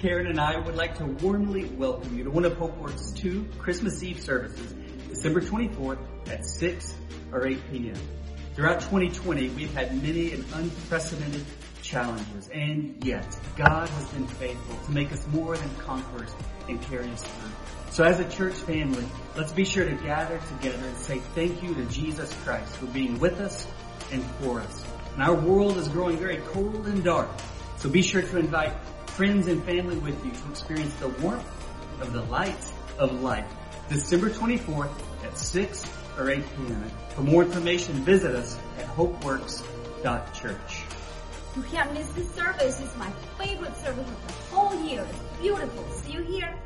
Karen and I would like to warmly welcome you to one of HopeWorks' two Christmas Eve services, December 24th at 6 or 8 p.m. Throughout 2020, we've had many and unprecedented challenges, and yet God has been faithful to make us more than conquerors and carry us through. So as a church family, let's be sure to gather together and say thank you to Jesus Christ for being with us and for us. And our world is growing very cold and dark, so be sure to invite friends and family with you to experience the warmth of the light of life. December 24th at 6 or 8 p.m. For more information, visit us at hopeworks.church. You can't miss this service. It's my favorite service of the whole year. It's beautiful. See you here